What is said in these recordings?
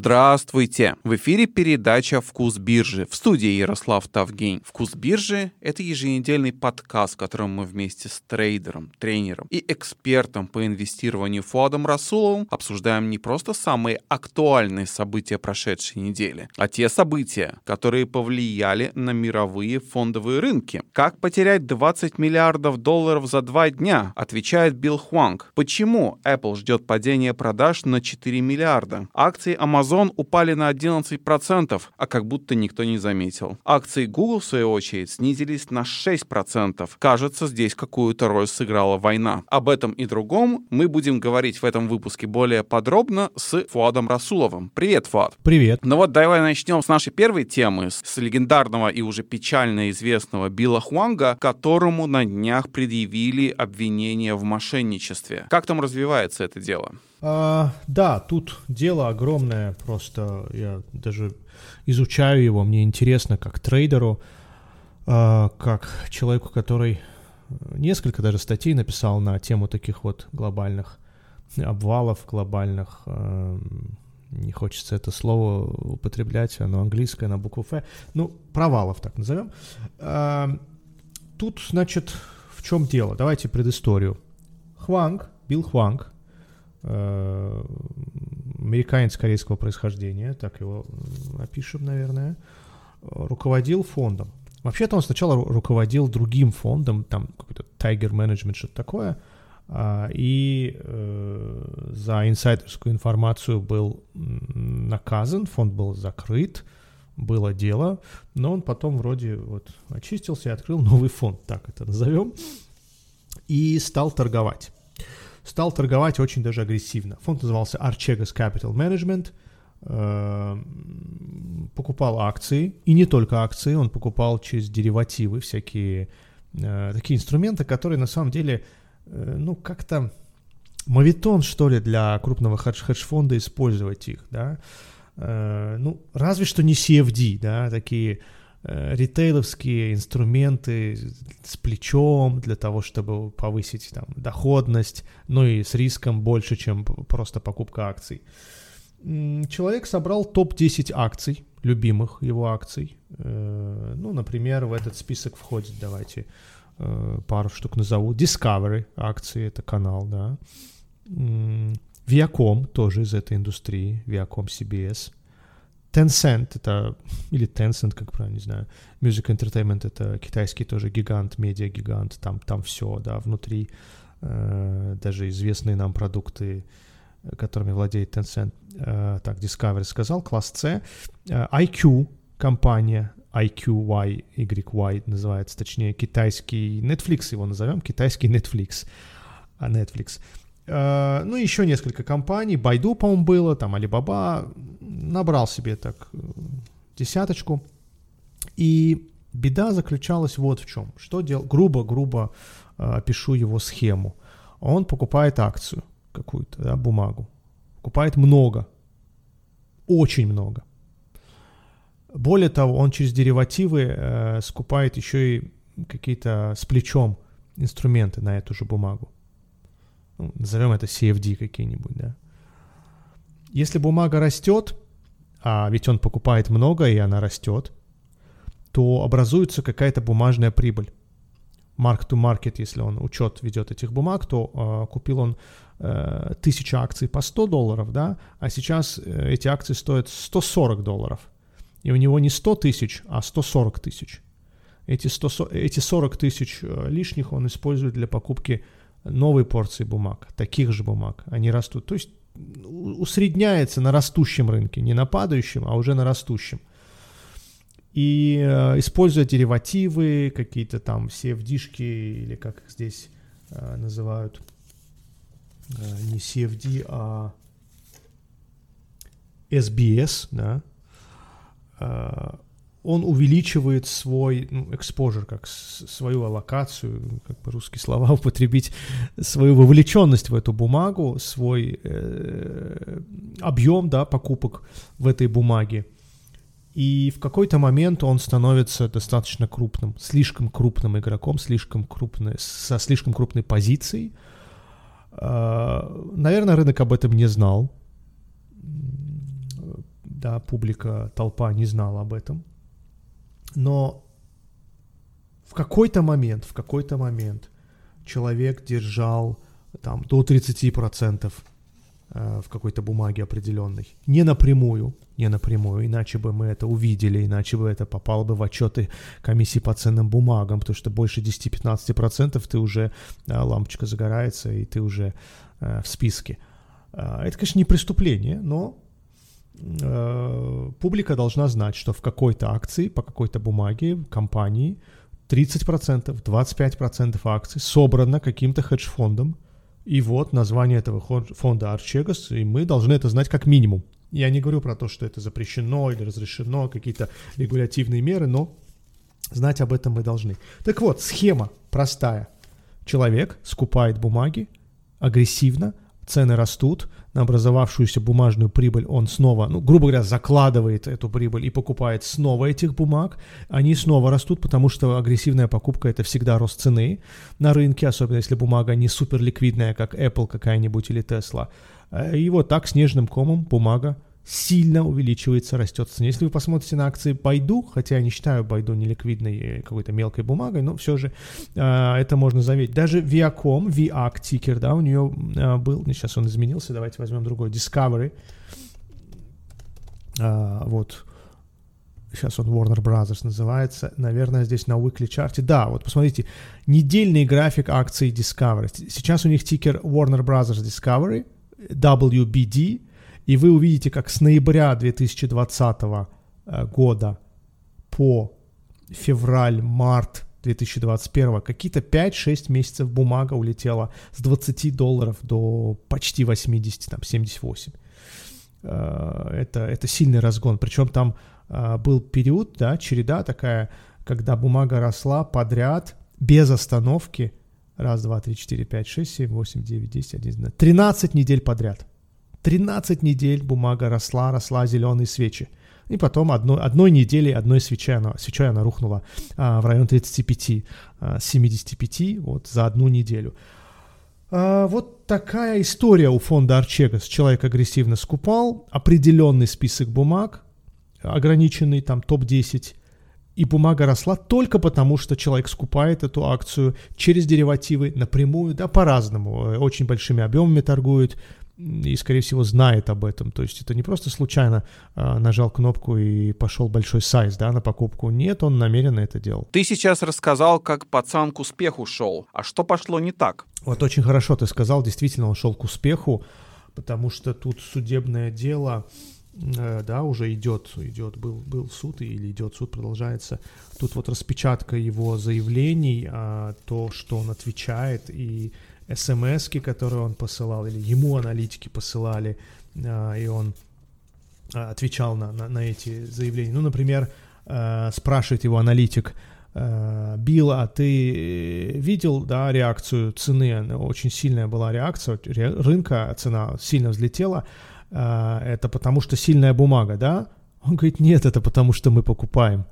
Здравствуйте! В эфире передача «Вкус биржи» в студии Ярослав Тавгень. «Вкус биржи» — это еженедельный подкаст, в котором мы вместе с трейдером, тренером и экспертом по инвестированию Фуадом Расуловым обсуждаем не просто самые актуальные события прошедшей недели, а те события, которые повлияли на мировые фондовые рынки. Как потерять 20 миллиардов долларов за два дня, отвечает Билл Хуанг. Почему Apple ждет падения продаж на 4 миллиарда? Акции Amazon Amazon упали на 11%, а как будто никто не заметил. Акции Google, в свою очередь, снизились на 6%. Кажется, здесь какую-то роль сыграла война. Об этом и другом мы будем говорить в этом выпуске более подробно с Фуадом Расуловым. Привет, Фуад. Привет. Ну вот давай начнем с нашей первой темы, с легендарного и уже печально известного Билла Хуанга, которому на днях предъявили обвинение в мошенничестве. Как там развивается это дело? А, да, тут дело огромное, просто я даже изучаю его, мне интересно как трейдеру, а, как человеку, который несколько даже статей написал на тему таких вот глобальных обвалов, глобальных, а, не хочется это слово употреблять, оно английское на букву Ф, ну, провалов так назовем. А, тут, значит, в чем дело? Давайте предысторию. Хванг, Билл Хванг, американец корейского происхождения, так его опишем, наверное, руководил фондом. Вообще-то он сначала руководил другим фондом, там какой-то Tiger Management, что-то такое, а, и э, за инсайдерскую информацию был наказан, фонд был закрыт, было дело, но он потом вроде вот очистился и открыл новый фонд, так это назовем, и стал торговать стал торговать очень даже агрессивно. Фонд назывался Archegos Capital Management, э, покупал акции, и не только акции, он покупал через деривативы всякие э, такие инструменты, которые на самом деле, э, ну, как-то мавитон, что ли, для крупного хедж-фонда использовать их, да, ну, разве что не CFD, да, такие Э, ритейловские инструменты с плечом для того, чтобы повысить там, доходность, ну и с риском больше, чем просто покупка акций. Человек собрал топ-10 акций, любимых его акций. Э, ну, например, в этот список входит, давайте э, пару штук назову. Discovery акции, это канал, да. Viacom тоже из этой индустрии, Viacom CBS – Tencent это, или Tencent, как правильно, не знаю, Music Entertainment это китайский тоже гигант, медиа-гигант, там, там все, да, внутри э, даже известные нам продукты, которыми владеет Tencent. Э, так, Discovery сказал, класс C. Э, IQ компания, IQY, YY называется, точнее, китайский Netflix его назовем, китайский Netflix, а Netflix. Э, ну, еще несколько компаний, Байду, по-моему, было, там Alibaba, набрал себе так э, десяточку. И беда заключалась вот в чем. Что делал? Грубо-грубо э, опишу его схему. Он покупает акцию какую-то, да, бумагу. Покупает много. Очень много. Более того, он через деривативы э, скупает еще и какие-то с плечом инструменты на эту же бумагу назовем это CFD какие-нибудь, да. Если бумага растет, а ведь он покупает много, и она растет, то образуется какая-то бумажная прибыль. Mark to market, если он учет ведет этих бумаг, то э, купил он э, тысячу акций по 100 долларов, да, а сейчас э, эти акции стоят 140 долларов. И у него не 100 тысяч, а 140 тысяч. Эти, 100, эти 40 тысяч э, лишних он использует для покупки новой порции бумаг, таких же бумаг, они растут. То есть усредняется на растущем рынке, не на падающем, а уже на растущем. И э, используя деривативы, какие-то там CFD-шки, или как их здесь э, называют, э, не CFD, а SBS, да, э, он увеличивает свой ну, exposure, как свою аллокацию, как бы русские слова употребить, свою вовлеченность в эту бумагу, свой э, объем да, покупок в этой бумаге. И в какой-то момент он становится достаточно крупным, слишком крупным игроком, слишком крупной, со слишком крупной позицией. Э, наверное, рынок об этом не знал да, публика, толпа не знала об этом. Но в какой-то момент, в какой-то момент человек держал там до 30% э, в какой-то бумаге определенной. Не напрямую, не напрямую, иначе бы мы это увидели, иначе бы это попало бы в отчеты комиссии по ценным бумагам, потому что больше 10-15% ты уже, э, лампочка загорается, и ты уже э, в списке. Это, конечно, не преступление, но публика должна знать, что в какой-то акции, по какой-то бумаге компании 30%, 25% акций собрано каким-то хедж-фондом, и вот название этого фонда Арчегас, и мы должны это знать как минимум. Я не говорю про то, что это запрещено или разрешено, какие-то регулятивные меры, но знать об этом мы должны. Так вот, схема простая. Человек скупает бумаги агрессивно, цены растут, на образовавшуюся бумажную прибыль он снова, ну, грубо говоря, закладывает эту прибыль и покупает снова этих бумаг, они снова растут, потому что агрессивная покупка – это всегда рост цены на рынке, особенно если бумага не супер ликвидная, как Apple какая-нибудь или Tesla. И вот так снежным комом бумага сильно увеличивается, растет в цене. Если вы посмотрите на акции Байду, хотя я не считаю Байду неликвидной э, какой-то мелкой бумагой, но все же э, это можно заметить. Даже Viacom, VIAC тикер, да, у нее э, был, сейчас он изменился, давайте возьмем другой, Discovery, э, вот, сейчас он Warner Brothers называется, наверное, здесь на weekly чарте. Да, вот посмотрите, недельный график акций Discovery. Сейчас у них тикер Warner Brothers Discovery, WBD, и вы увидите, как с ноября 2020 э, года по февраль-март 2021 какие-то 5-6 месяцев бумага улетела с 20 долларов до почти 80, там 78. Э, это, это сильный разгон. Причем там э, был период, да, череда такая, когда бумага росла подряд, без остановки. Раз, два, три, четыре, пять, шесть, семь, восемь, девять, десять, одиннадцать, тринадцать недель подряд. 13 недель бумага росла, росла зеленые свечи. И потом одной, одной недели, одной свечой она, свечой она рухнула а, в район 35, а, 75 вот, за одну неделю. А, вот такая история у фонда Арчегас. Человек агрессивно скупал определенный список бумаг, ограниченный, там топ-10, и бумага росла только потому, что человек скупает эту акцию через деривативы напрямую, да, по-разному. Очень большими объемами торгует, и, скорее всего, знает об этом. То есть это не просто случайно а, нажал кнопку и пошел большой сайз да, на покупку. Нет, он намеренно это делал. Ты сейчас рассказал, как пацан к успеху шел. А что пошло не так? Вот очень хорошо ты сказал. Действительно, он шел к успеху, потому что тут судебное дело э, да, уже идет, идет, был, был суд или идет суд, продолжается. Тут вот распечатка его заявлений, а, то, что он отвечает, и смс которые он посылал, или ему аналитики посылали, а, и он а, отвечал на, на, на эти заявления. Ну, например, а, спрашивает его аналитик, Билл, а ты видел, да, реакцию цены? Очень сильная была реакция рынка, цена сильно взлетела. Это потому что сильная бумага, да? Он говорит, нет, это потому что мы покупаем.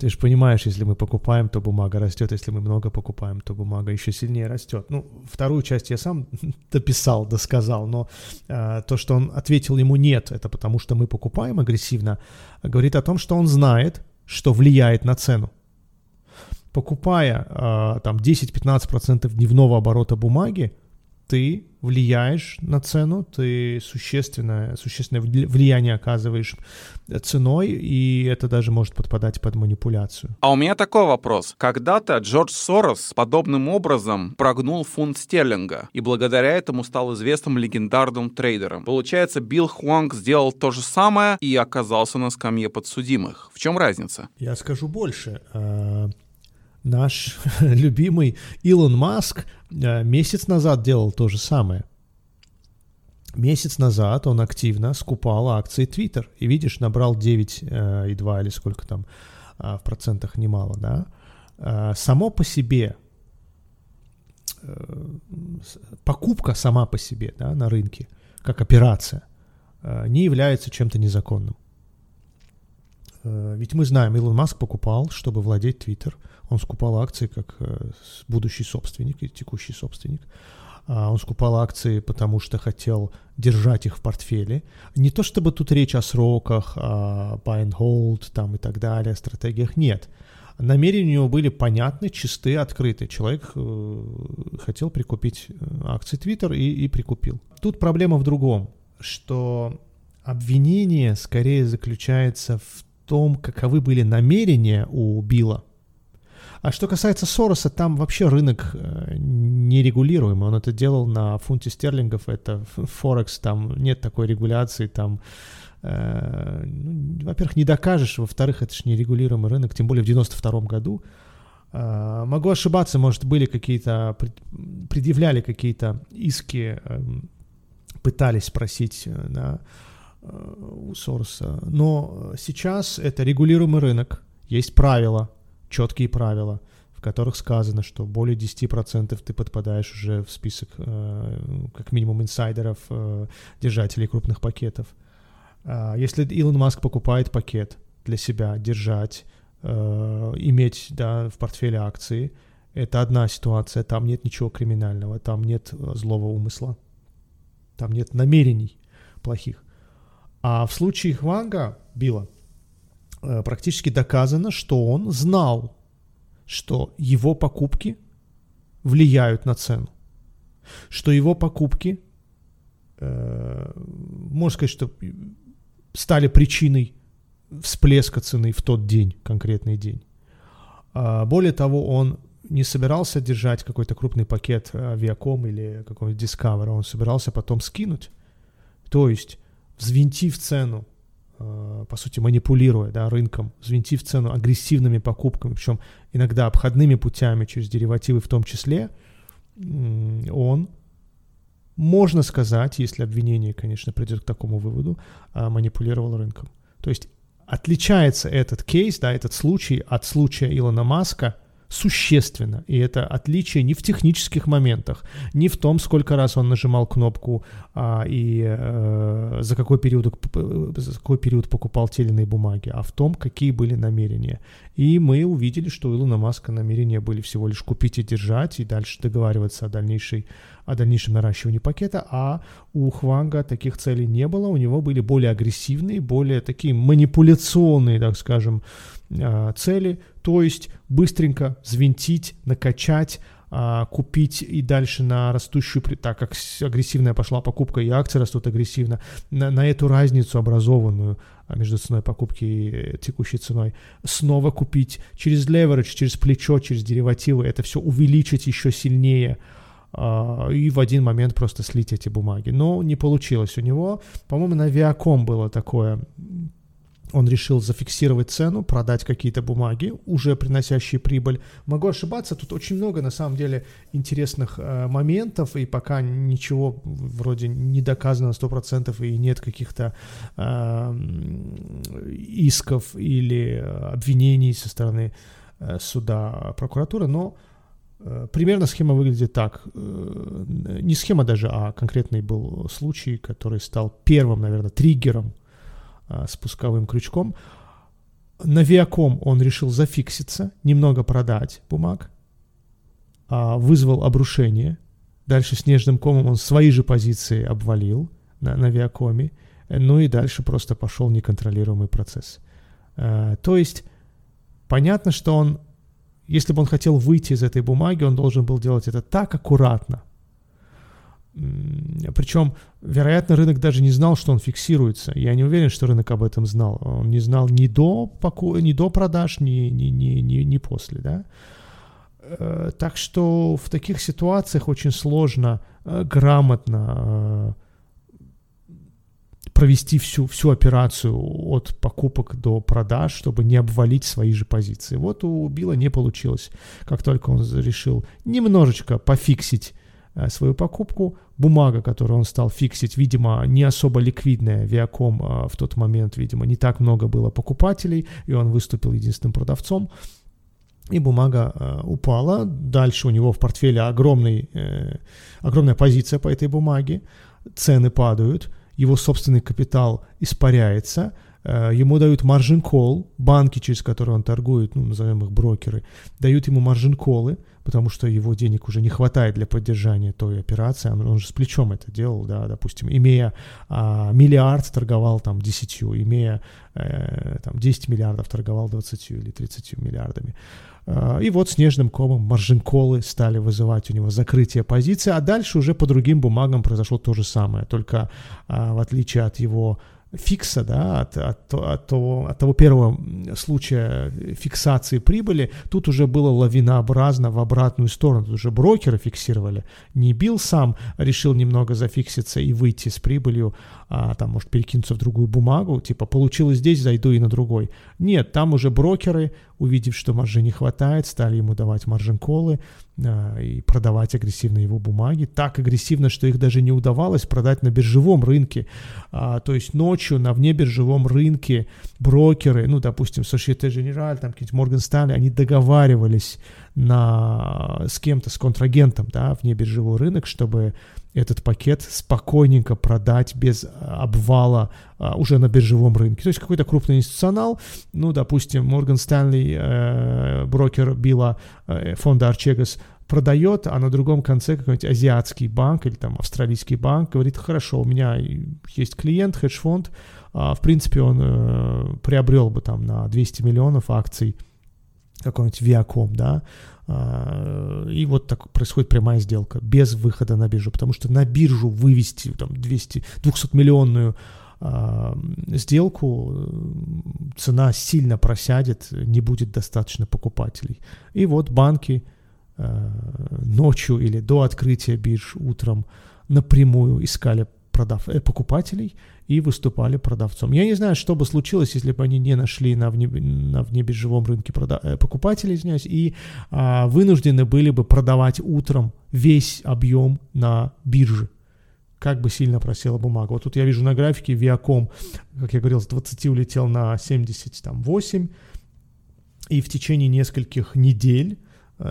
Ты же понимаешь, если мы покупаем, то бумага растет, если мы много покупаем, то бумага еще сильнее растет. Ну, вторую часть я сам дописал, досказал, но э, то, что он ответил ему нет, это потому что мы покупаем агрессивно, говорит о том, что он знает, что влияет на цену. Покупая э, там 10-15% дневного оборота бумаги, ты влияешь на цену, ты существенное, существенное влияние оказываешь ценой, и это даже может подпадать под манипуляцию. А у меня такой вопрос. Когда-то Джордж Сорос подобным образом прогнул фунт стерлинга, и благодаря этому стал известным легендарным трейдером. Получается, Билл Хуанг сделал то же самое и оказался на скамье подсудимых. В чем разница? Я скажу больше а, наш любимый Илон Маск месяц назад делал то же самое. Месяц назад он активно скупал акции Twitter. И видишь, набрал 9,2 э, или сколько там а, в процентах немало, да. Само по себе э, покупка сама по себе да, на рынке, как операция, не является чем-то незаконным. Ведь мы знаем, Илон Маск покупал, чтобы владеть Twitter – он скупал акции как э, будущий собственник и текущий собственник. а, он скупал акции, потому что хотел держать их в портфеле. Не то чтобы тут речь о сроках, о buy and hold там и так далее, стратегиях, нет. Намерения у него были понятны, чистые, открытые. Человек э, хотел прикупить э, акции Twitter и, и прикупил. Тут проблема в другом, что обвинение скорее заключается в том, каковы были намерения у Билла. А что касается Сороса, там вообще рынок э, нерегулируемый. Он это делал на фунте стерлингов, это Форекс, там нет такой регуляции, там э, ну, во-первых, не докажешь, во-вторых, это же нерегулируемый рынок, тем более в 92 году. Э, могу ошибаться, может, были какие-то, предъявляли какие-то иски, э, пытались спросить, да, у Сороса. Но сейчас это регулируемый рынок, есть правила, четкие правила, в которых сказано, что более 10% ты подпадаешь уже в список э, как минимум инсайдеров, э, держателей крупных пакетов. Э, если Илон Маск покупает пакет для себя, держать, э, иметь да, в портфеле акции, это одна ситуация, там нет ничего криминального, там нет злого умысла, там нет намерений плохих. А в случае Хванга, Билла, практически доказано, что он знал, что его покупки влияют на цену, что его покупки, э, можно сказать, что стали причиной всплеска цены в тот день, конкретный день. А более того, он не собирался держать какой-то крупный пакет Viacom или какой-нибудь Discover, он собирался потом скинуть. То есть, взвинтив цену Э, по сути, манипулируя да, рынком, взвинтив цену агрессивными покупками, причем иногда обходными путями через деривативы в том числе, он, можно сказать, если обвинение, конечно, придет к такому выводу, а, манипулировал рынком. То есть отличается этот кейс, да, этот случай от случая Илона Маска – существенно. И это отличие не в технических моментах, не в том, сколько раз он нажимал кнопку а, и э, за, какой период, за какой период покупал те или иные бумаги, а в том, какие были намерения. И мы увидели, что у Илона Маска намерения были всего лишь купить и держать, и дальше договариваться о, дальнейшей, о дальнейшем наращивании пакета, а у Хванга таких целей не было, у него были более агрессивные, более такие манипуляционные, так скажем, а, цели, то есть быстренько взвинтить, накачать, а, купить и дальше на растущую, так как агрессивная пошла покупка и акции растут агрессивно, на, на эту разницу образованную а, между ценой покупки и текущей ценой, снова купить. Через leverage, через плечо, через деривативы, это все увеличить еще сильнее, и в один момент просто слить эти бумаги. Но не получилось у него. По-моему, на Viacom было такое он решил зафиксировать цену, продать какие-то бумаги, уже приносящие прибыль. Могу ошибаться, тут очень много на самом деле интересных э, моментов, и пока ничего вроде не доказано на 100%, и нет каких-то э, исков или обвинений со стороны э, суда, прокуратуры, но э, Примерно схема выглядит так. Э, не схема даже, а конкретный был случай, который стал первым, наверное, триггером а, спусковым крючком. На Viacom он решил зафикситься, немного продать бумаг, а, вызвал обрушение. Дальше снежным комом он свои же позиции обвалил на, на Viacom. Ну и дальше просто пошел неконтролируемый процесс. То есть понятно, что он, если бы он хотел выйти из этой бумаги, он должен был делать это так аккуратно, причем, вероятно, рынок даже не знал, что он фиксируется. Я не уверен, что рынок об этом знал. Он не знал ни до, поку... ни до продаж, ни, ни, ни, ни, ни после. Да? Э, так что в таких ситуациях очень сложно э, грамотно э, провести всю, всю операцию от покупок до продаж, чтобы не обвалить свои же позиции. Вот у Билла не получилось. Как только он решил немножечко пофиксить Э, свою покупку. Бумага, которую он стал фиксить, видимо, не особо ликвидная. Viacom э, в тот момент, видимо, не так много было покупателей, и он выступил единственным продавцом. И бумага э, упала. Дальше у него в портфеле огромный, огромная позиция по этой бумаге. Цены падают, его собственный капитал испаряется. Э, ему дают маржин кол, банки, через которые он торгует, ну, назовем их брокеры, дают ему маржин колы, потому что его денег уже не хватает для поддержания той операции, он, он же с плечом это делал, да, допустим, имея а, миллиард, торговал там 10, имея э, там 10 миллиардов, торговал 20 или 30 миллиардами. А, и вот снежным комом маржин-колы стали вызывать у него закрытие позиции, а дальше уже по другим бумагам произошло то же самое, только а, в отличие от его фикса, да, от, от, от, того, от того первого случая фиксации прибыли, тут уже было лавинообразно в обратную сторону. Тут уже брокеры фиксировали. Не бил сам, решил немного зафикситься и выйти с прибылью, а, там, может, перекинуться в другую бумагу, типа, получилось здесь, зайду и на другой. Нет, там уже брокеры, увидев, что маржи не хватает, стали ему давать маржин-колы а, и продавать агрессивно его бумаги. Так агрессивно, что их даже не удавалось продать на биржевом рынке. А, то есть ночью на внебиржевом рынке брокеры, ну, допустим, Societe Generale, там какие-нибудь Morgan Stanley, они договаривались на, с кем-то, с контрагентом, да, внебиржевой рынок, чтобы этот пакет спокойненько продать без обвала а, уже на биржевом рынке. То есть какой-то крупный институционал, ну, допустим, Morgan Stanley, э, брокер Билла э, фонда Арчегас, продает, а на другом конце какой-нибудь азиатский банк или там австралийский банк говорит, хорошо, у меня есть клиент, хедж-фонд, а, в принципе, он э, приобрел бы там на 200 миллионов акций какой-нибудь Viacom, да, и вот так происходит прямая сделка без выхода на биржу, потому что на биржу вывести там 200, 200-миллионную а, сделку цена сильно просядет, не будет достаточно покупателей. И вот банки а, ночью или до открытия бирж утром напрямую искали продав, э, покупателей и выступали продавцом. Я не знаю, что бы случилось, если бы они не нашли на, вне, на внебиржевом рынке прода, э, покупателей, извиняюсь, и а, вынуждены были бы продавать утром весь объем на бирже. Как бы сильно просела бумага. Вот тут я вижу на графике Viacom, как я говорил, с 20 улетел на 78, и в течение нескольких недель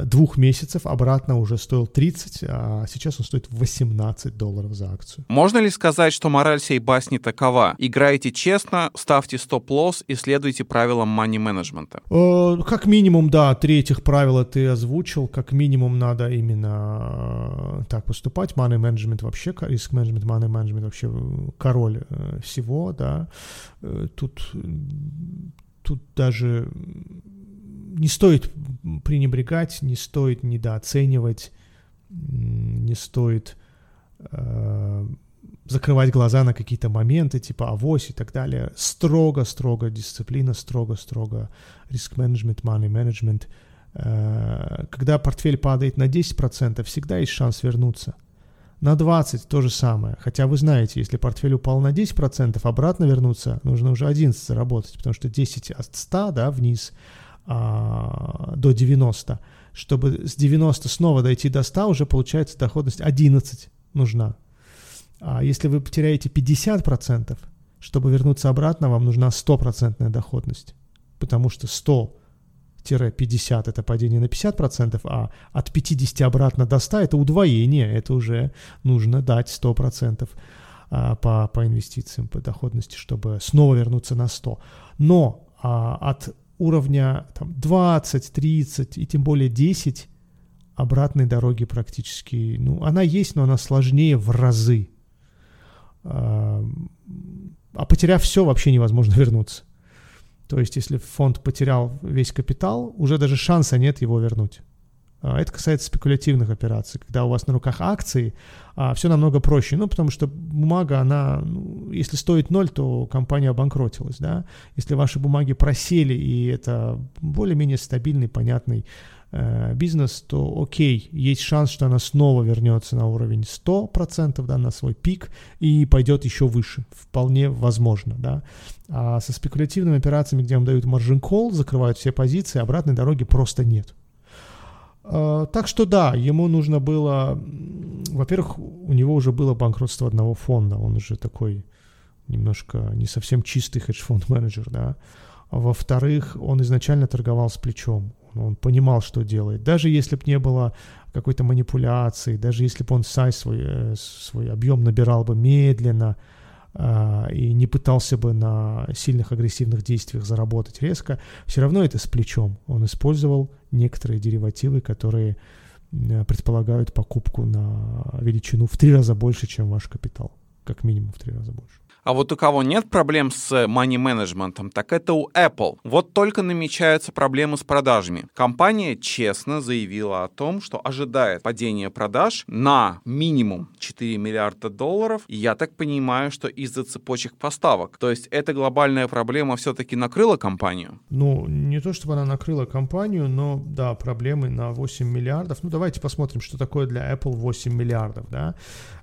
двух месяцев обратно уже стоил 30, а сейчас он стоит 18 долларов за акцию. Можно ли сказать, что мораль сей басни такова? Играйте честно, ставьте стоп-лосс и следуйте правилам мани-менеджмента. Э, как минимум, да, три этих правила ты озвучил. Как минимум надо именно э, так поступать. Money-менеджмент вообще, риск-менеджмент, money-менеджмент вообще король всего, да. Тут, тут даже не стоит пренебрегать, не стоит недооценивать, не стоит э, закрывать глаза на какие-то моменты, типа авось и так далее. Строго-строго дисциплина, строго-строго риск-менеджмент, money-менеджмент. Э, когда портфель падает на 10%, всегда есть шанс вернуться. На 20 то же самое. Хотя вы знаете, если портфель упал на 10%, обратно вернуться нужно уже 11 заработать, потому что 10 от 100 да, вниз – а, до 90. Чтобы с 90 снова дойти до 100, уже получается доходность 11 нужна. А если вы потеряете 50%, чтобы вернуться обратно, вам нужна стопроцентная доходность. Потому что 100-50 это падение на 50%, а от 50 обратно до 100 это удвоение, это уже нужно дать 100% а, по, по инвестициям, по доходности, чтобы снова вернуться на 100. Но а, от уровня там, 20, 30 и тем более 10 обратной дороги практически, ну, она есть, но она сложнее в разы. А, а потеряв все, вообще невозможно вернуться. То есть, если фонд потерял весь капитал, уже даже шанса нет его вернуть. А, это касается спекулятивных операций, когда у вас на руках акции, а все намного проще. Ну, потому что бумага, она, ну, если стоит ноль, то компания обанкротилась, да. Если ваши бумаги просели, и это более-менее стабильный, понятный э, бизнес, то окей, есть шанс, что она снова вернется на уровень 100%, да, на свой пик, и пойдет еще выше. Вполне возможно, да. А со спекулятивными операциями, где вам дают call, закрывают все позиции, обратной дороги просто нет. А, так что да, ему нужно было, во-первых, у него уже было банкротство одного фонда, он уже такой немножко не совсем чистый хедж-фонд-менеджер, да. Во-вторых, он изначально торговал с плечом, он понимал, что делает. Даже если бы не было какой-то манипуляции, даже если бы он сайз свой, э, свой объем набирал бы медленно, и не пытался бы на сильных агрессивных действиях заработать резко, все равно это с плечом. Он использовал некоторые деривативы, которые предполагают покупку на величину в три раза больше, чем ваш капитал. Как минимум в три раза больше. А вот у кого нет проблем с money менеджментом, так это у Apple. Вот только намечаются проблемы с продажами. Компания честно заявила о том, что ожидает падения продаж на минимум 4 миллиарда долларов. И я так понимаю, что из-за цепочек поставок. То есть эта глобальная проблема все-таки накрыла компанию? Ну, не то чтобы она накрыла компанию, но да, проблемы на 8 миллиардов. Ну, давайте посмотрим, что такое для Apple 8 миллиардов, да.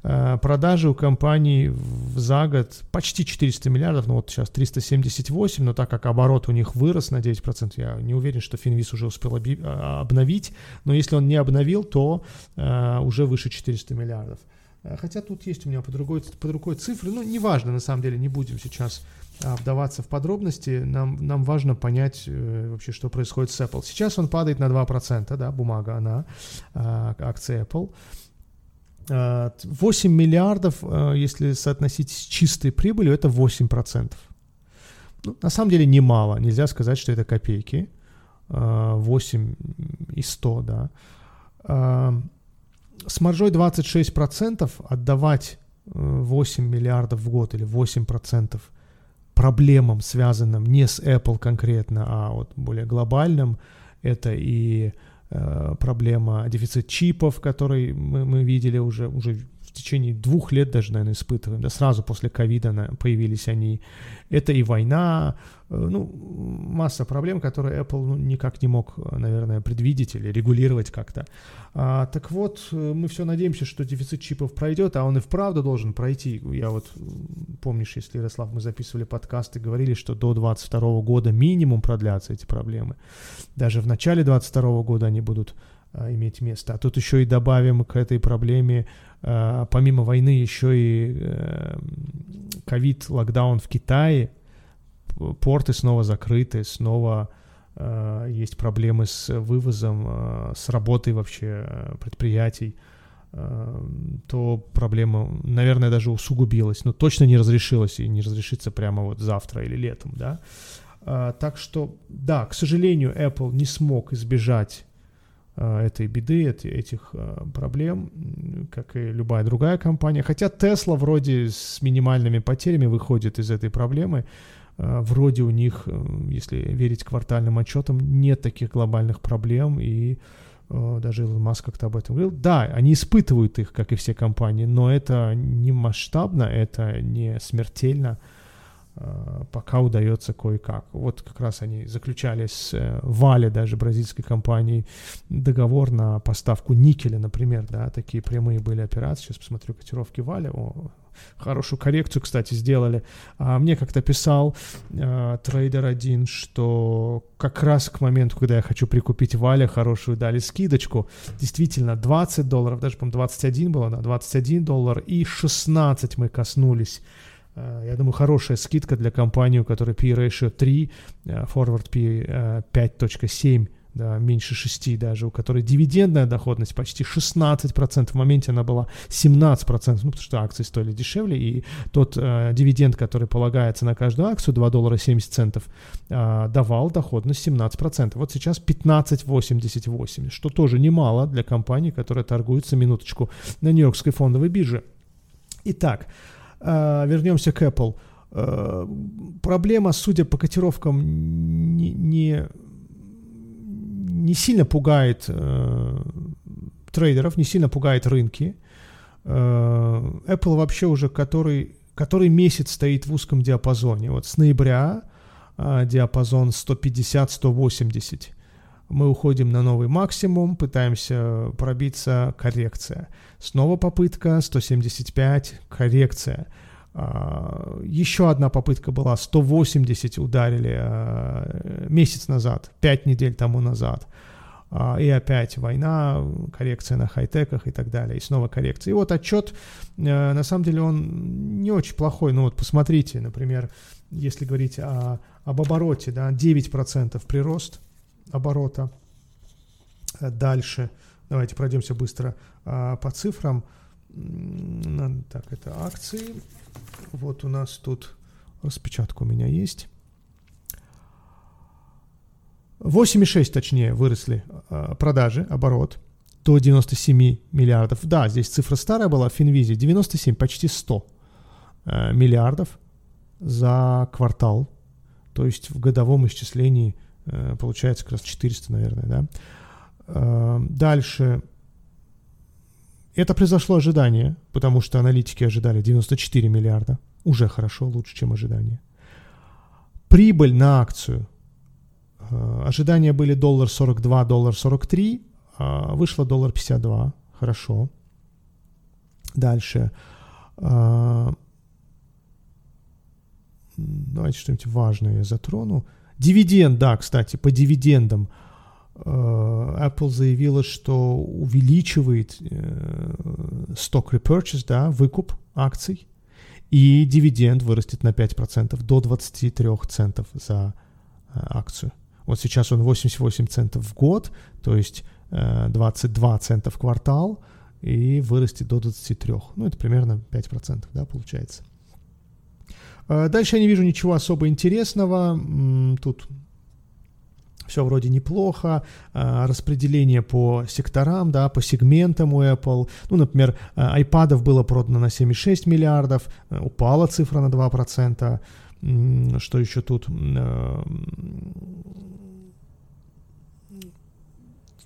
Э, продажи у компании за год почти 400 миллиардов, ну вот сейчас 378, но так как оборот у них вырос на 9%, я не уверен, что Финвиз уже успел а, обновить, но если он не обновил, то э, уже выше 400 миллиардов. Э, хотя тут есть у меня под рукой, под рукой цифры, ну неважно, на самом деле, не будем сейчас а, вдаваться в подробности, нам, нам важно понять э, вообще, что происходит с Apple. Сейчас он падает на 2%, да, бумага, она, э, акции Apple. 8 миллиардов, э, если соотносить с чистой прибылью, это 8%. Ну, на самом деле немало, нельзя сказать, что это копейки. 8 э, и 100, да. Э, с маржой 26% отдавать 8 миллиардов в год или 8% проблемам, связанным не с Apple конкретно, а вот более глобальным, это и Э, проблема дефицит чипов, который мы, мы видели уже, уже течение двух лет даже, наверное, испытываем, да, сразу после ковида появились они. Это и война, Э, ну, масса проблем, которые Apple ну, никак не мог, наверное, предвидеть или регулировать как-то. А, так вот, э, мы все надеемся, что дефицит чипов пройдет, а он и вправду должен пройти. Я вот, помнишь, если, Ярослав, мы записывали подкасты, говорили, что до 2022 года минимум продлятся эти проблемы. Даже в начале 2022 года они будут иметь место. А тут еще и добавим к этой проблеме, а, помимо войны, еще и э, ковид, локдаун в Китае – порты снова закрыты, снова э, есть проблемы с вывозом, с работой вообще предприятий, то проблема, наверное, даже усугубилась, но точно не разрешилась и не разрешится прямо вот завтра или летом, да. Так что, да, к сожалению, Apple не смог избежать этой беды, этих э, проблем, как и любая другая компания. Хотя Tesla вроде с минимальными потерями выходит из этой проблемы. Э, вроде у них, э, если верить квартальным отчетам, нет таких глобальных проблем, и э, даже Илон Маск как-то об этом говорил. Да, они испытывают их, как и все компании, но это не масштабно, это не смертельно, пока удается кое-как. Вот как раз они заключали с Вале, даже бразильской компанией, договор на поставку никеля, например, да, такие прямые были операции. Сейчас посмотрю котировки Вали, о, хорошую коррекцию, кстати, сделали. А мне как-то писал э, трейдер один, что как раз к моменту, когда я хочу прикупить Валя, хорошую дали скидочку. Действительно, 20 долларов, даже, по-моему, 21 было, да, 21 доллар и 16 мы коснулись. Я думаю, хорошая скидка для компании, у которой P-ratio 3, forward P 5.7 да, меньше 6 даже, у которой дивидендная доходность почти 16%, в моменте она была 17%, ну, потому что акции стоили дешевле, и тот э, дивиденд, который полагается на каждую акцию, 2 доллара 70 центов, э, давал доходность 17%. Вот сейчас 15,88, что тоже немало для компании, которая торгуется, минуточку, на Нью-Йоркской фондовой бирже. Итак, э, вернемся к Apple. Э, проблема, судя по котировкам, не, не не сильно пугает э, трейдеров, не сильно пугает рынки. Э, Apple вообще уже который, который месяц стоит в узком диапазоне. Вот с ноября э, диапазон 150-180. Мы уходим на новый максимум, пытаемся пробиться, коррекция. Снова попытка, 175, коррекция. А, еще одна попытка была, 180 ударили а, месяц назад, 5 недель тому назад. А, и опять война, коррекция на хай-теках и так далее, и снова коррекция. И вот отчет, э, на самом деле, он не очень плохой. Ну вот посмотрите, например, если говорить о, об обороте, да, 9% прирост оборота. Дальше, давайте пройдемся быстро по цифрам. Так, это акции. Вот у нас тут распечатка у меня есть. 8,6 точнее выросли э, продажи, оборот до 97 миллиардов. Да, здесь цифра старая была в Финвизе, 97, почти 100 э, миллиардов за квартал. То есть в годовом исчислении э, получается как раз 400, наверное, да. Э, дальше. Это произошло ожидание, потому что аналитики ожидали 94 миллиарда. Уже хорошо, лучше, чем ожидание. Прибыль на акцию. Э, ожидания были доллар 42, доллар 43, а вышло доллар 52. Хорошо. Дальше. Э, давайте что-нибудь важное я затрону. Дивиденд, да, кстати, по дивидендам – Apple заявила, что увеличивает э, repurchase, да, выкуп акций, и дивиденд вырастет на 5% до 23 центов за э, акцию. Вот сейчас он 88 центов в год, то есть 22 цента в квартал, и вырастет до 23. Ну, это примерно 5%, да, получается. Дальше я не вижу ничего особо интересного. Тут все вроде неплохо, а, распределение по секторам, да, по сегментам у Apple. Ну, например, iPad было продано на 7,6 миллиардов, э, упала цифра на 2%. Что еще тут?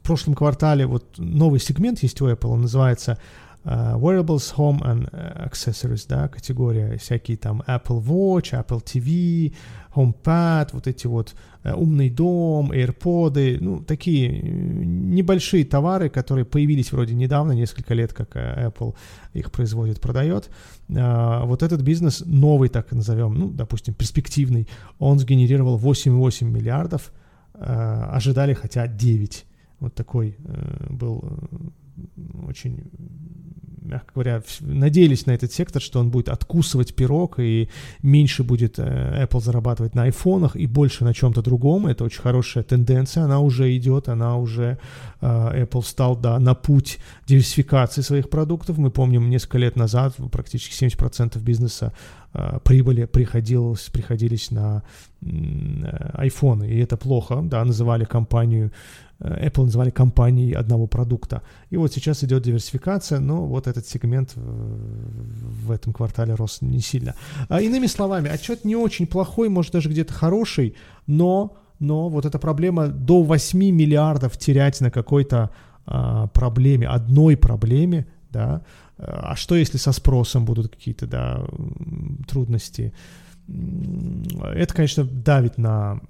В прошлом квартале вот новый сегмент есть у Apple, он называется wearables, home and accessories, да, категория, всякие там Apple Watch, Apple TV, HomePad, вот эти вот uh, умный дом, AirPods, ну, такие небольшие товары, которые появились вроде недавно, несколько лет, как Apple их производит, продает. Вот этот бизнес, новый, так назовем, ну, допустим, перспективный, он сгенерировал 8,8 миллиардов, ожидали хотя 9. Вот такой был очень мягко говоря, надеялись на этот сектор, что он будет откусывать пирог и меньше будет э, Apple зарабатывать на айфонах и больше на чем-то другом. Это очень хорошая тенденция, она уже идет, она уже э, Apple стал да, на путь диверсификации своих продуктов. Мы помним, несколько лет назад практически 70% бизнеса э, прибыли приходилось, приходились на айфоны, и это плохо, да, называли компанию Apple называли компанией одного продукта. И вот сейчас идет диверсификация, но вот этот сегмент в этом квартале рос не сильно. А иными словами, отчет не очень плохой, может даже где-то хороший, но, но вот эта проблема до 8 миллиардов терять на какой-то а, проблеме, одной проблеме, да, а что если со спросом будут какие-то, да, трудности? Это, конечно, давит на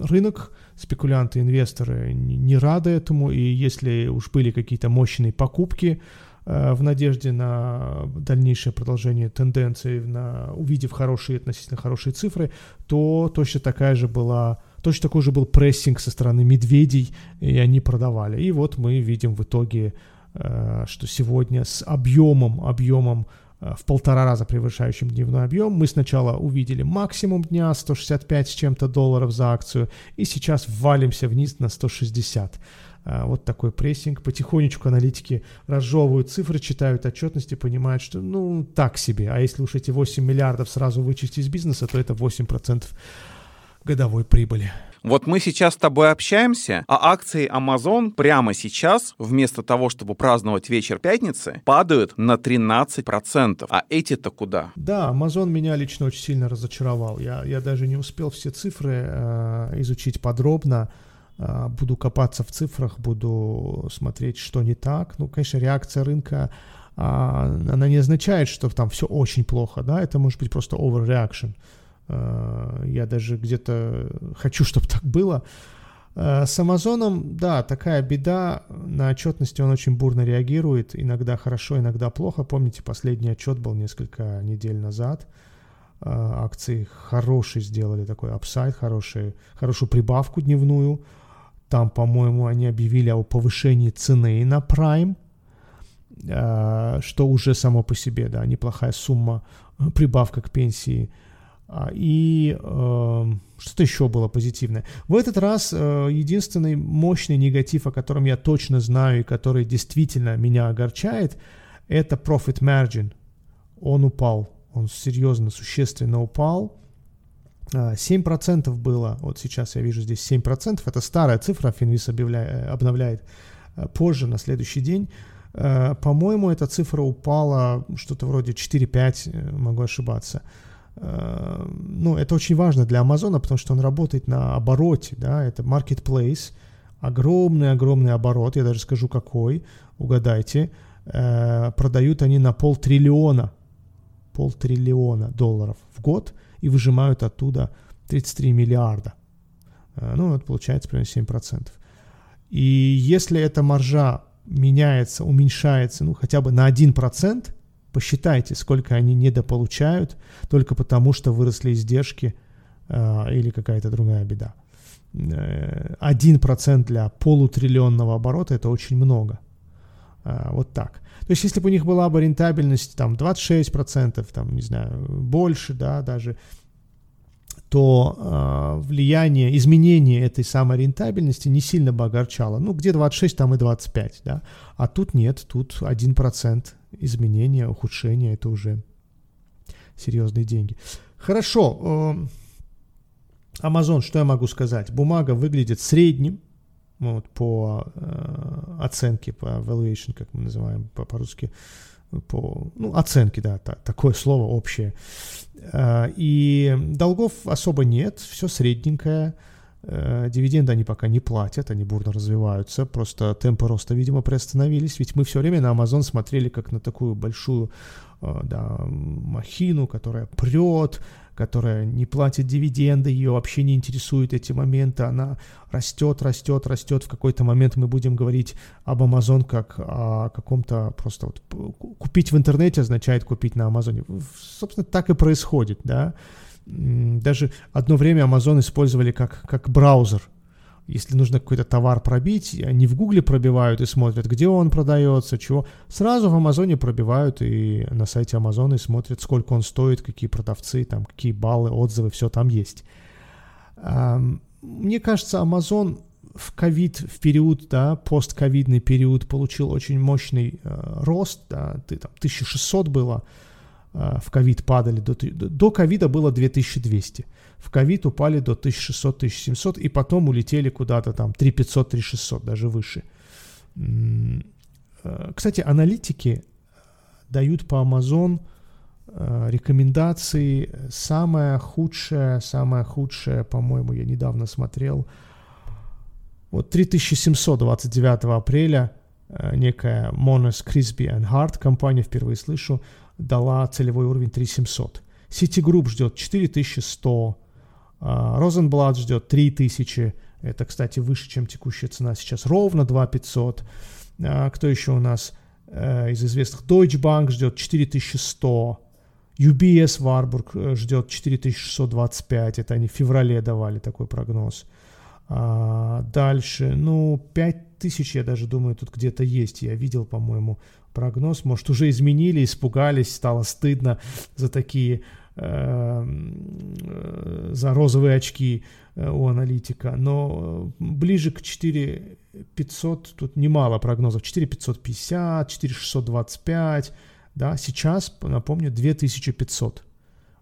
рынок, спекулянты, инвесторы не рады этому, и если уж были какие-то мощные покупки э, в надежде на дальнейшее продолжение тенденции, на, увидев хорошие, относительно хорошие цифры, то точно такая же была Точно такой же был прессинг со стороны медведей, и они продавали. И вот мы видим в итоге, э, что сегодня с объемом, объемом в полтора раза превышающим дневной объем. Мы сначала увидели максимум дня 165 с чем-то долларов за акцию, и сейчас валимся вниз на 160. Э, вот такой прессинг. Потихонечку аналитики разжевывают цифры, читают отчетности, понимают, что ну так себе. А если уж эти 8 миллиардов сразу вычесть из бизнеса, то это 8% годовой прибыли. Вот мы сейчас с тобой общаемся, а акции Amazon прямо сейчас, вместо того, чтобы праздновать вечер пятницы, падают на 13%. А эти-то куда? Да, Amazon меня лично очень сильно разочаровал. Я, я даже не успел все цифры э, изучить подробно. Э, буду копаться в цифрах, буду смотреть, что не так. Ну, конечно, реакция рынка а, она не означает, что там все очень плохо, да, это может быть просто overreaction. Э, я даже где-то хочу, чтобы так было. Э, с Амазоном, да, такая беда. На отчетности он очень бурно реагирует. Иногда хорошо, иногда плохо. Помните, последний отчет был несколько недель назад. Э, акции хорошие сделали, такой апсайд, хороший, хорошую прибавку дневную. Там, по-моему, они объявили о повышении цены на Prime, что уже само по себе, да, неплохая сумма, прибавка к пенсии – и э, что-то еще было позитивное. В этот раз э, единственный мощный негатив, о котором я точно знаю и который действительно меня огорчает, это profit margin. Он упал, он серьезно, существенно упал. 7% а, было, вот сейчас я вижу здесь 7%, это старая цифра, Финвис объявляет, обновляет а, позже, на следующий день. А, по-моему, эта цифра упала что-то вроде 4-5, э, могу ошибаться. Ну, это очень важно для Амазона, потому что он работает на обороте, да, это marketplace, огромный-огромный оборот, я даже скажу какой, угадайте, э, продают они на полтриллиона, полтриллиона долларов в год – и выжимают оттуда 33 миллиарда. Э, ну, это получается примерно 7%. И если эта маржа меняется, уменьшается, ну, хотя бы на 1%, посчитайте, сколько они недополучают, только потому что выросли издержки э, или какая-то другая беда. 1% э, для полутриллионного оборота это очень много. Э, вот так. То есть, если бы у них была бы рентабельность там 26%, там, не знаю, больше, да, даже, то э, влияние, изменение этой самой рентабельности не сильно бы огорчало. Ну, где 26, там и 25, да. А тут нет, тут 1% изменения, ухудшения, это уже серьезные деньги. Хорошо, э, Amazon, что я могу сказать? Бумага выглядит средним, вот, по э, оценке, по valuation, как мы называем по- по-русски, по, ну, оценке, да, та, такое слово общее. Э, и долгов особо нет, все средненькое. Дивиденды они пока не платят, они бурно развиваются, просто темпы роста, видимо, приостановились, ведь мы все время на Amazon смотрели как на такую большую э, да, махину, которая прет, которая не платит дивиденды, ее вообще не интересуют эти моменты, она растет, растет, растет. В какой-то момент мы будем говорить об Amazon как о каком-то просто вот купить в интернете означает купить на Амазоне. Собственно, так и происходит, да. Даже одно время Amazon использовали как, как браузер – если нужно какой-то товар пробить, они в Гугле пробивают и смотрят, где он продается, чего. Сразу в Амазоне пробивают и на сайте Амазона и смотрят, сколько он стоит, какие продавцы, там, какие баллы, отзывы, все там есть. Мне кажется, Амазон в ковид, в период, да, постковидный период получил очень мощный э, рост, да, ты, там, 1600 было, в ковид падали, до, до ковида было 2200 в ковид упали до 1600-1700 и потом улетели куда-то там 3500-3600, даже выше. Э, кстати, аналитики дают по Amazon э, рекомендации. Самое худшее, самое худшее, по-моему, я недавно смотрел, вот 3729 апреля э, некая Monos Crispy and Hart, компания, впервые слышу, дала целевой уровень 3700. Citigroup ждет 4100, Розенблат ждет 3000. Это, кстати, выше, чем текущая цена сейчас. Ровно 2500. А, кто еще у нас э, из известных? Deutsche Bank ждет 4100. UBS Warburg э, ждет 4625. Это они в феврале давали такой прогноз. А, дальше, ну, 5000, я даже думаю, тут где-то есть. Я видел, по-моему, прогноз. Может, уже изменили, испугались, стало стыдно за такие Эм, э, за розовые очки э, у аналитика, но ближе к 4500, тут немало прогнозов, 4550, 4625, да, сейчас, напомню, 2500.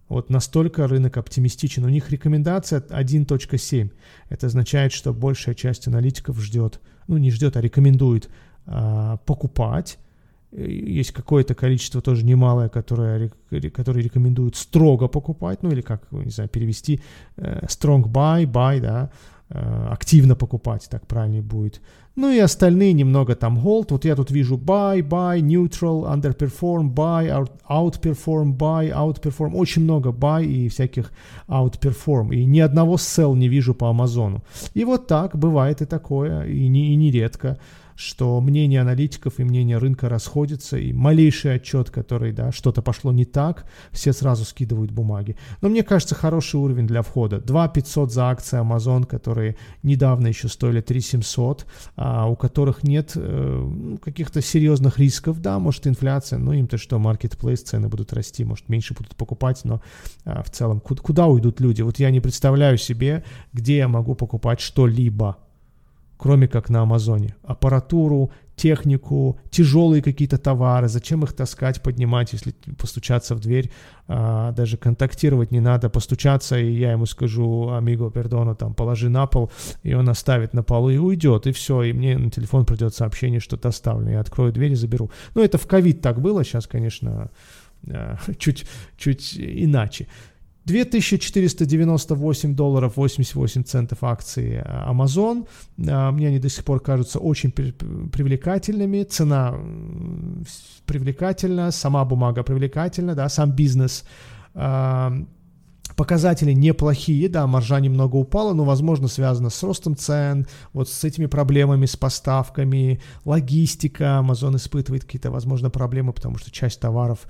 Вот настолько рынок оптимистичен. У них рекомендация 1.7. Это означает, что большая часть аналитиков ждет, ну не ждет, а рекомендует а, покупать есть какое-то количество тоже немалое, которое, которое рекомендуют строго покупать, ну или как, не знаю, перевести э, strong buy, buy, да, э, активно покупать, так правильнее будет. Ну и остальные немного там hold. Вот я тут вижу buy, buy, neutral, underperform, buy, out, outperform, buy, outperform. Очень много buy и всяких outperform. И ни одного sell не вижу по Амазону. И вот так бывает и такое, и, не, и нередко что мнение аналитиков и мнение рынка расходятся, и малейший отчет, который, да, что-то пошло не так, все сразу скидывают бумаги. Но мне кажется, хороший уровень для входа. 2 500 за акции Amazon, которые недавно еще стоили 3 700, а у которых нет э, каких-то серьезных рисков, да, может инфляция, ну им-то что, marketplace, цены будут расти, может меньше будут покупать, но а, в целом куда, куда уйдут люди? Вот я не представляю себе, где я могу покупать что-либо кроме как на Амазоне. Аппаратуру, технику, тяжелые какие-то товары, зачем их таскать, поднимать, если постучаться в дверь, а, даже контактировать не надо, постучаться, и я ему скажу, амиго, пердоно, там, положи на пол, и он оставит на полу и уйдет, и все, и мне на телефон придет сообщение, что доставлено, я открою дверь и заберу. Ну, это в ковид так было, сейчас, конечно, а, чуть, чуть иначе. 2498 долларов 88 центов акции э, Amazon. Э, мне они до сих пор кажутся очень привлекательными. Цена привлекательна, сама бумага привлекательна, да, сам бизнес э, Показатели неплохие, да, маржа немного упала, но, возможно, связано с ростом цен, вот с этими проблемами с поставками, логистика, Amazon испытывает какие-то, возможно, проблемы, потому что часть товаров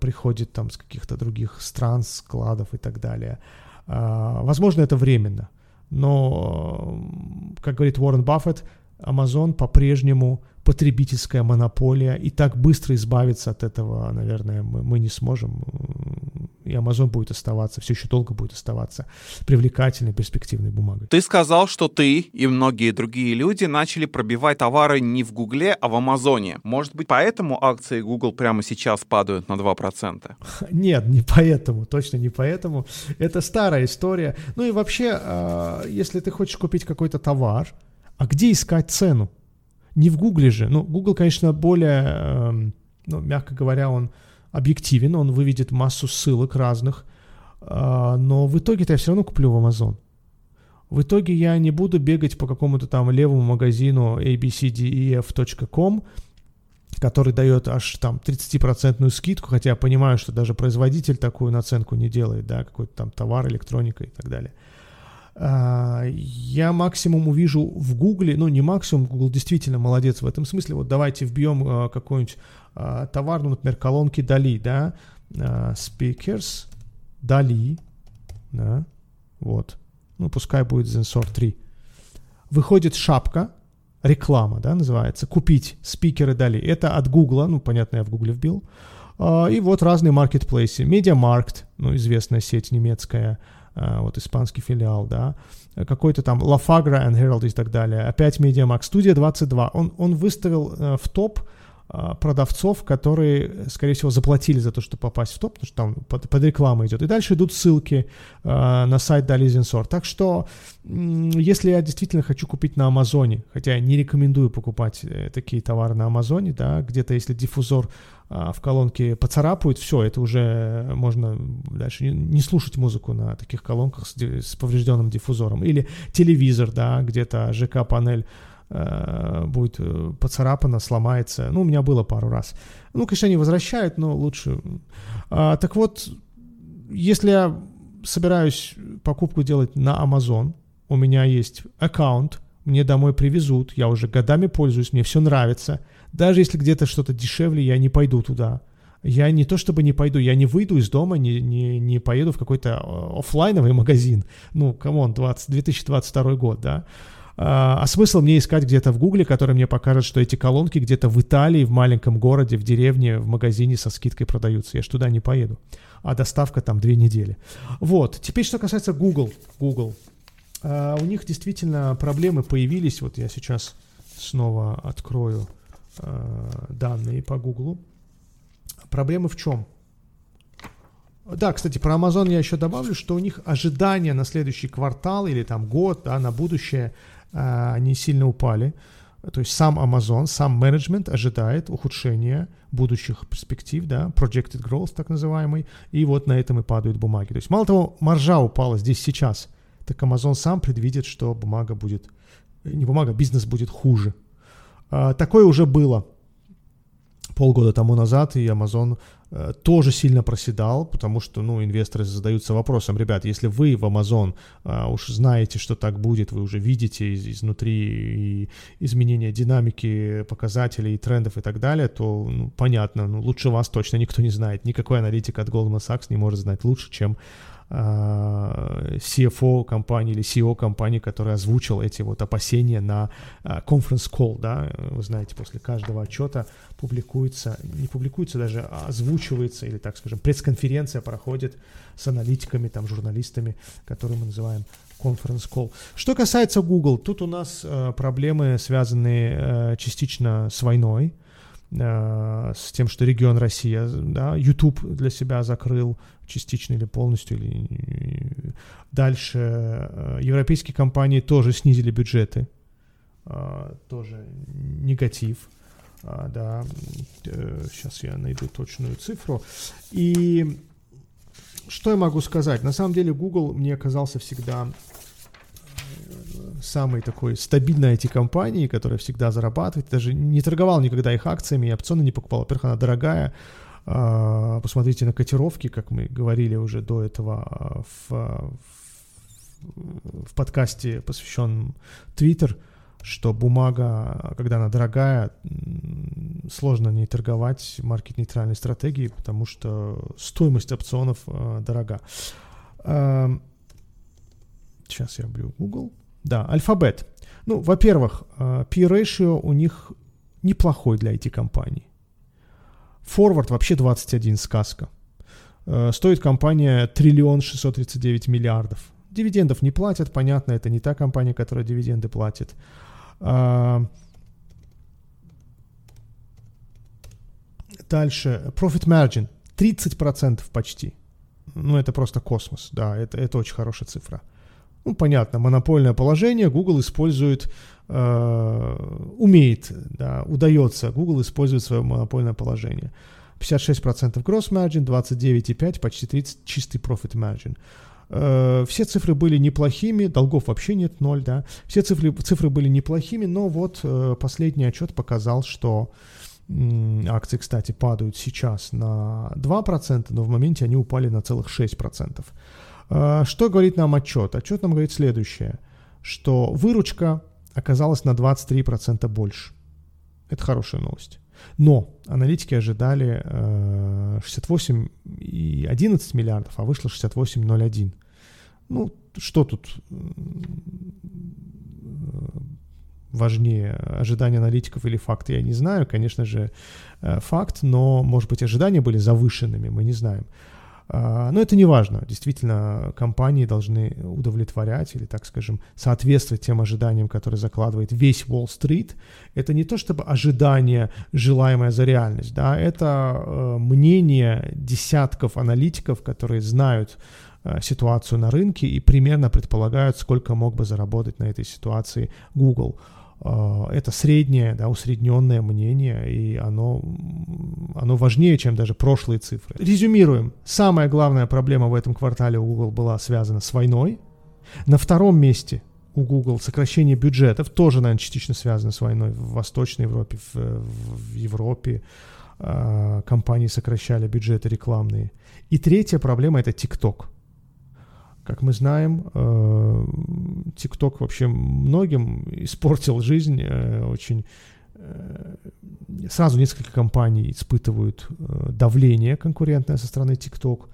приходит там с каких-то других стран, складов и так далее. Э, возможно, это временно, но, как говорит Уоррен Баффет, Amazon по-прежнему потребительская монополия, и так быстро избавиться от этого, наверное, мы, мы не сможем. И Amazon будет оставаться, все еще долго будет оставаться привлекательной, перспективной бумагой. Ты сказал, что ты и многие другие люди начали пробивать товары не в Гугле, а в Амазоне. Может быть, поэтому акции Google прямо сейчас падают на 2%? Нет, не поэтому, точно не поэтому. Это старая история. Ну и вообще, а, если ты хочешь купить какой-то товар, а где искать цену? Не в Гугле же. Ну, Google, конечно, более, э, ну, мягко говоря, он объективен, он выведет массу ссылок разных, э, но в итоге-то я все равно куплю в Amazon. В итоге я не буду бегать по какому-то там левому магазину abcdef.com, который дает аж там 30% скидку, хотя я понимаю, что даже производитель такую наценку не делает, да, какой-то там товар, электроника и так далее. А, я максимум увижу в Гугле, ну не максимум, Google действительно молодец в этом смысле. Вот давайте вбьем а, какой-нибудь а, товар, ну, например, колонки Дали, да, speakers, Дали, да, вот, ну пускай будет Zensor 3. Выходит шапка, реклама, да, называется, купить спикеры Дали. Это от Гугла, ну понятно, я в Гугле вбил. И вот разные маркетплейсы. Mediamarkt, ну известная сеть немецкая, вот испанский филиал, да, какой-то там La Fagra and Herald и так далее, опять MediaMax, Studio 22, он, он выставил э, в топ продавцов, которые, скорее всего, заплатили за то, чтобы попасть в топ, потому что там под, под рекламой идет. И дальше идут ссылки э, на сайт Dalizensor. Так что, если я действительно хочу купить на Амазоне, хотя я не рекомендую покупать э, такие товары на Амазоне, да, где-то если диффузор э, в колонке поцарапают, все, это уже можно дальше не, не слушать музыку на таких колонках с, с поврежденным диффузором. Или телевизор, да, где-то ЖК-панель Э, будет э, поцарапано, сломается. Ну, у меня было пару раз. Ну, конечно, они возвращают, но лучше. А, так вот, если я собираюсь покупку делать на Amazon, у меня есть аккаунт, мне домой привезут, я уже годами пользуюсь, мне все нравится. Даже если где-то что-то дешевле, я не пойду туда. Я не то чтобы не пойду, я не выйду из дома, не, не, не поеду в какой-то э, офлайновый магазин. Ну, come on, 20, 2022 год, да. А, а смысл мне искать где-то в Гугле, который мне покажет, что эти колонки где-то в Италии, в маленьком городе, в деревне, в магазине со скидкой продаются. Я ж туда не поеду. А доставка там две недели. Вот. Теперь, что касается Google. Google. Uh, у них действительно проблемы появились. Вот я сейчас снова открою uh, данные по Google. Проблемы в чем? Да, кстати, про Amazon я еще добавлю, что у них ожидания на следующий квартал или там год, да, на будущее – а, они сильно упали. То есть сам Amazon, сам менеджмент ожидает ухудшения будущих перспектив, да, projected growth так называемый, и вот на этом и падают бумаги. То есть мало того, маржа упала здесь сейчас, так Amazon сам предвидит, что бумага будет, не бумага, бизнес будет хуже. А, такое уже было полгода тому назад, и Amazon тоже сильно проседал, потому что, ну, инвесторы задаются вопросом, ребят, если вы в Amazon а, уж знаете, что так будет, вы уже видите из, изнутри и изменения динамики показателей, трендов и так далее, то, ну, понятно, ну, лучше вас точно никто не знает. Никакой аналитик от Goldman Sachs не может знать лучше, чем э, CFO компании или CEO компании, который озвучил эти вот опасения на э, conference call, да, вы знаете, после каждого отчета публикуется, не публикуется даже, озвучивается, или, так скажем, пресс-конференция проходит с аналитиками, там, журналистами, которые мы называем conference call. Что касается Google, тут у нас э, проблемы, связанные э, частично с войной, э, с тем, что регион Россия, да, YouTube для себя закрыл частично или полностью. Или... Дальше э, европейские компании тоже снизили бюджеты, э, тоже негатив. Да, сейчас я найду точную цифру. И что я могу сказать? На самом деле Google мне оказался всегда самой такой стабильной IT-компании, которая всегда зарабатывает. Даже не торговал никогда их акциями, опционы не покупал. Во-первых, она дорогая. А, посмотрите на котировки, как мы говорили уже до этого а, в, в подкасте, посвященном Twitter, что бумага, когда она дорогая, сложно не торговать маркет-нейтральной стратегией, потому что стоимость опционов а, дорога. Сейчас я вбью Google. Да, Alphabet. Ну, во-первых, э, P-ratio у них неплохой для IT-компаний. Forward вообще 21 сказка. Э, стоит компания триллион 639 миллиардов. Дивидендов не платят, понятно, это не та компания, которая дивиденды платит. Э, дальше, profit margin 30% почти. Ну, это просто космос, да, это, это очень хорошая цифра. Ну, понятно, монопольное положение Google использует, э, умеет, да, удается Google использует свое монопольное положение. 56% gross margin, 29,5, почти 30 чистый profit margin. Э, все цифры были неплохими, долгов вообще нет, ноль, да. Все цифры, цифры были неплохими, но вот э, последний отчет показал, что акции, кстати, падают сейчас на 2%, но в моменте они упали на целых 6%. А, что говорит нам отчет? Отчет нам говорит следующее, что выручка оказалась на 23% больше. Это хорошая новость. Но аналитики ожидали э, 68,11 миллиардов, а вышло 68,01. Ну, что тут э, важнее, ожидания аналитиков или факты, я не знаю. Конечно же, э, факт, но, может быть, ожидания были завышенными, мы не знаем. А, но это не важно. Действительно, компании должны удовлетворять или, так скажем, соответствовать тем ожиданиям, которые закладывает весь Уолл-стрит. Это не то чтобы ожидание, желаемое за реальность. Да? Это э, мнение десятков аналитиков, которые знают э, ситуацию на рынке и примерно предполагают, сколько мог бы заработать на этой ситуации Google. А, это среднее, да, усредненное мнение, и оно, оно важнее, чем даже прошлые цифры. Резюмируем. Самая главная проблема в этом квартале у Google была связана с войной. На втором месте у Google сокращение бюджетов, тоже, наверное, частично связано с войной в Восточной Европе, в, в Европе. Э, компании сокращали бюджеты рекламные. И третья проблема — это TikTok. Как мы знаем, ТикТок вообще многим испортил жизнь. Э, очень э, сразу несколько компаний испытывают э, давление конкурентное со стороны ТикТок.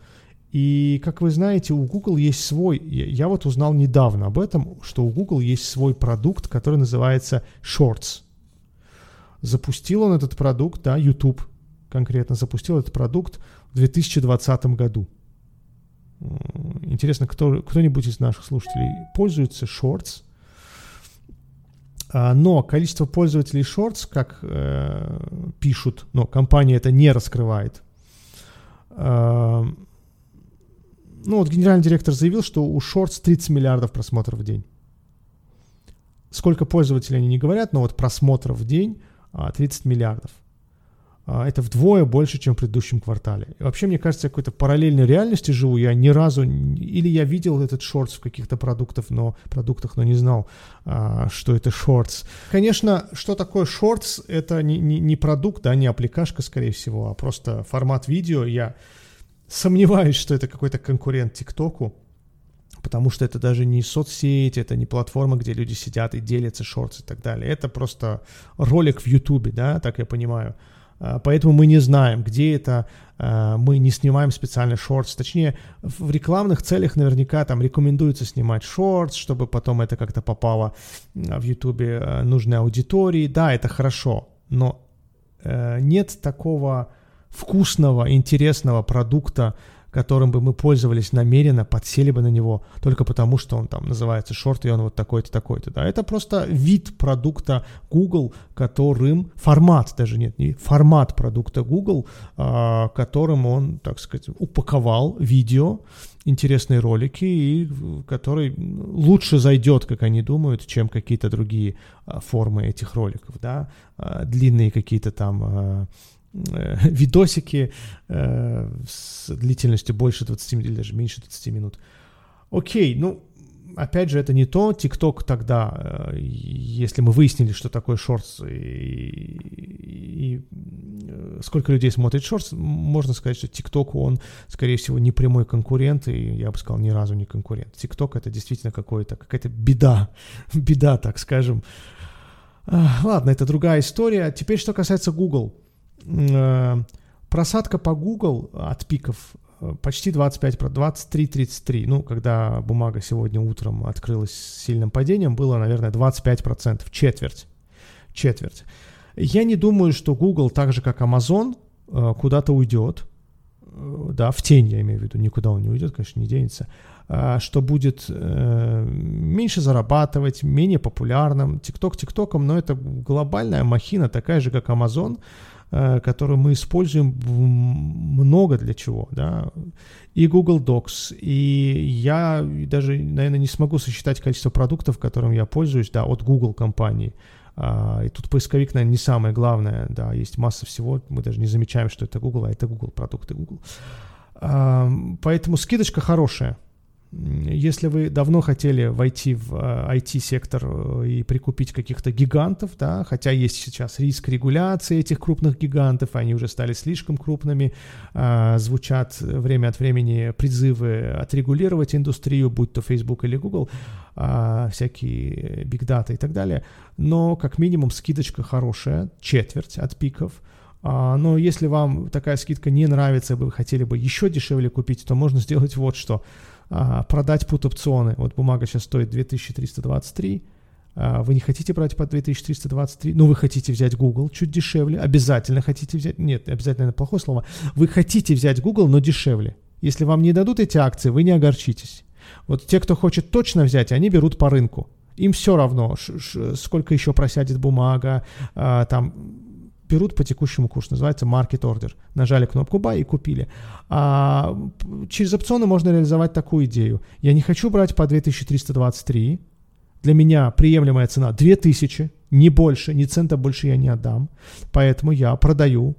И, как вы знаете, у Google есть свой, я вот узнал недавно об этом, что у Google есть свой продукт, который называется Shorts. Запустил он этот продукт, да, YouTube конкретно запустил этот продукт в 2020 году. Интересно, кто, кто-нибудь из наших слушателей пользуется Shorts? А, но количество пользователей Shorts, как э, пишут, но компания это не раскрывает. Э, ну вот генеральный директор заявил, что у Shorts 30 миллиардов просмотров в день. Сколько пользователей они не говорят, но вот просмотров в день 30 а, миллиардов. А, это вдвое больше, чем в предыдущем квартале. И вообще, мне кажется, я какой-то параллельной реальности живу. Я ни разу, или я видел этот шортс в каких-то продуктах, но, продуктах, но не знал, а, что это шортс. Конечно, что такое шортс, это не, не, не продукт, да, не аппликашка, скорее всего, а просто формат видео. Я сомневаюсь, что это какой-то конкурент ТикТоку, потому что это даже не соцсеть, это не платформа, где люди сидят и делятся шортс и так далее. Это просто ролик в Ютубе, да, так я понимаю. Поэтому мы не знаем, где это, мы не снимаем специальный шортс. Точнее, в рекламных целях наверняка там рекомендуется снимать шортс, чтобы потом это как-то попало в Ютубе нужной аудитории. Да, это хорошо, но нет такого вкусного, интересного продукта, которым бы мы пользовались намеренно, подсели бы на него только потому, что он там называется шорт, и он вот такой-то, такой-то. Да? Это просто вид продукта Google, которым, формат даже нет, не формат продукта Google, а, которым он, так сказать, упаковал видео, интересные ролики, и который лучше зайдет, как они думают, чем какие-то другие а, формы этих роликов, да, а, длинные какие-то там а, видосики э, с длительностью больше 20 или даже меньше 20 минут. Окей, ну, опять же, это не то. ТикТок тогда, э, если мы выяснили, что такое шортс и, и сколько людей смотрит шортс, можно сказать, что ТикТок, он, скорее всего, не прямой конкурент, и я бы сказал, ни разу не конкурент. ТикТок это действительно какой-то, какая-то беда, беда, так скажем. Ладно, это другая история. Теперь, что касается Google – Э, просадка по Google от пиков э, почти 25, 23-33. Ну, когда бумага сегодня утром открылась с сильным падением, было, наверное, 25%, четверть. Четверть. Я не думаю, что Google, так же как Amazon, э, куда-то уйдет. Да, в тень, я имею в виду, никуда он не уйдет, конечно, не денется. Что будет меньше зарабатывать, менее популярным. TikTok TikTokом, но это глобальная махина, такая же, как Amazon Э, которую мы используем много для чего, да, и Google Docs, и я даже, наверное, не смогу сосчитать количество продуктов, которым я пользуюсь, да, от Google компании, а, и тут поисковик, наверное, не самое главное, да, есть масса всего, мы даже не замечаем, что это Google, а это Google, продукты Google. Поэтому скидочка хорошая, если вы давно хотели войти в IT-сектор э, и прикупить каких-то гигантов, да, хотя есть сейчас риск регуляции этих крупных гигантов, они уже стали слишком крупными, а, звучат время от времени призывы отрегулировать индустрию, будь то Facebook или Google, всякие Data и так далее, но как минимум скидочка хорошая, четверть от пиков, а, но если вам такая скидка не нравится, вы хотели бы еще дешевле купить, то можно сделать вот что – продать пут-опционы. Вот бумага сейчас стоит 2323, а, вы не хотите брать по 2323, но вы хотите взять Google чуть дешевле, обязательно хотите взять, нет, обязательно это плохое слово, вы хотите взять Google, но дешевле. Если вам не дадут эти акции, вы не огорчитесь. Вот те, кто хочет точно взять, они берут по рынку. Им все равно, сколько еще просядет бумага, а, там берут по текущему курсу, называется market order. Нажали кнопку buy и купили. А через опционы можно реализовать такую идею. Я не хочу брать по 2323, для меня приемлемая цена 2000, не больше, ни цента больше я не отдам. Поэтому я продаю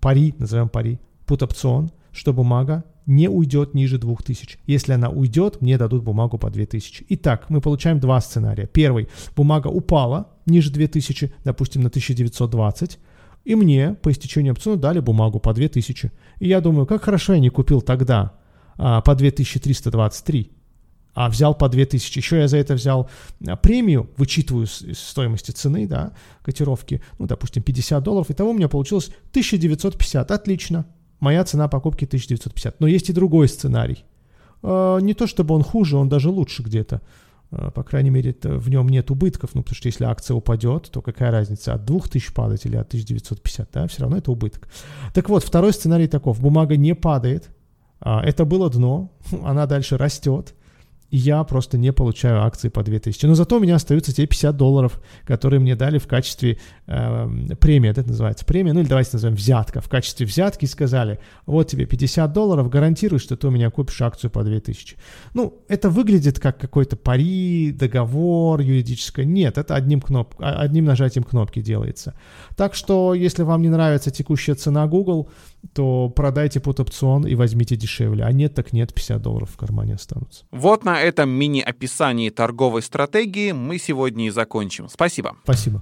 пари, назовем пари, put опцион, что бумага не уйдет ниже 2000. Если она уйдет, мне дадут бумагу по 2000. Итак, мы получаем два сценария. Первый, бумага упала ниже 2000, допустим, на 1920. И мне по истечению опциона дали бумагу по 2000. И я думаю, как хорошо я не купил тогда а, по 2323, а взял по 2000. Еще я за это взял а, премию, вычитываю с стоимости цены, да, котировки, ну, допустим, 50 долларов. Итого у меня получилось 1950. Отлично. Моя цена покупки 1950. Но есть и другой сценарий. А, не то чтобы он хуже, он даже лучше где-то. Э, по крайней мере, в нем нет убытков, ну, потому что если акция упадет, то какая разница, от 2000 падать или от 1950, да, все равно это убыток. Так вот, второй сценарий таков, бумага не падает, а, это было дно, она дальше растет, я просто не получаю акции по 2000. Но зато у меня остаются те 50 долларов, которые мне дали в качестве э, премии, это называется премия, ну или давайте назовем взятка. В качестве взятки сказали, вот тебе 50 долларов, гарантирую, что ты у меня купишь акцию по 2000. Ну, это выглядит как какой-то пари, договор юридическое. Нет, это одним, кноп... А, одним нажатием кнопки делается. Так что, если вам не нравится текущая цена Google, то продайте под опцион и возьмите дешевле. А нет, так нет, 50 долларов в кармане останутся. Вот на этом мини-описании торговой стратегии мы сегодня и закончим. Спасибо. Спасибо.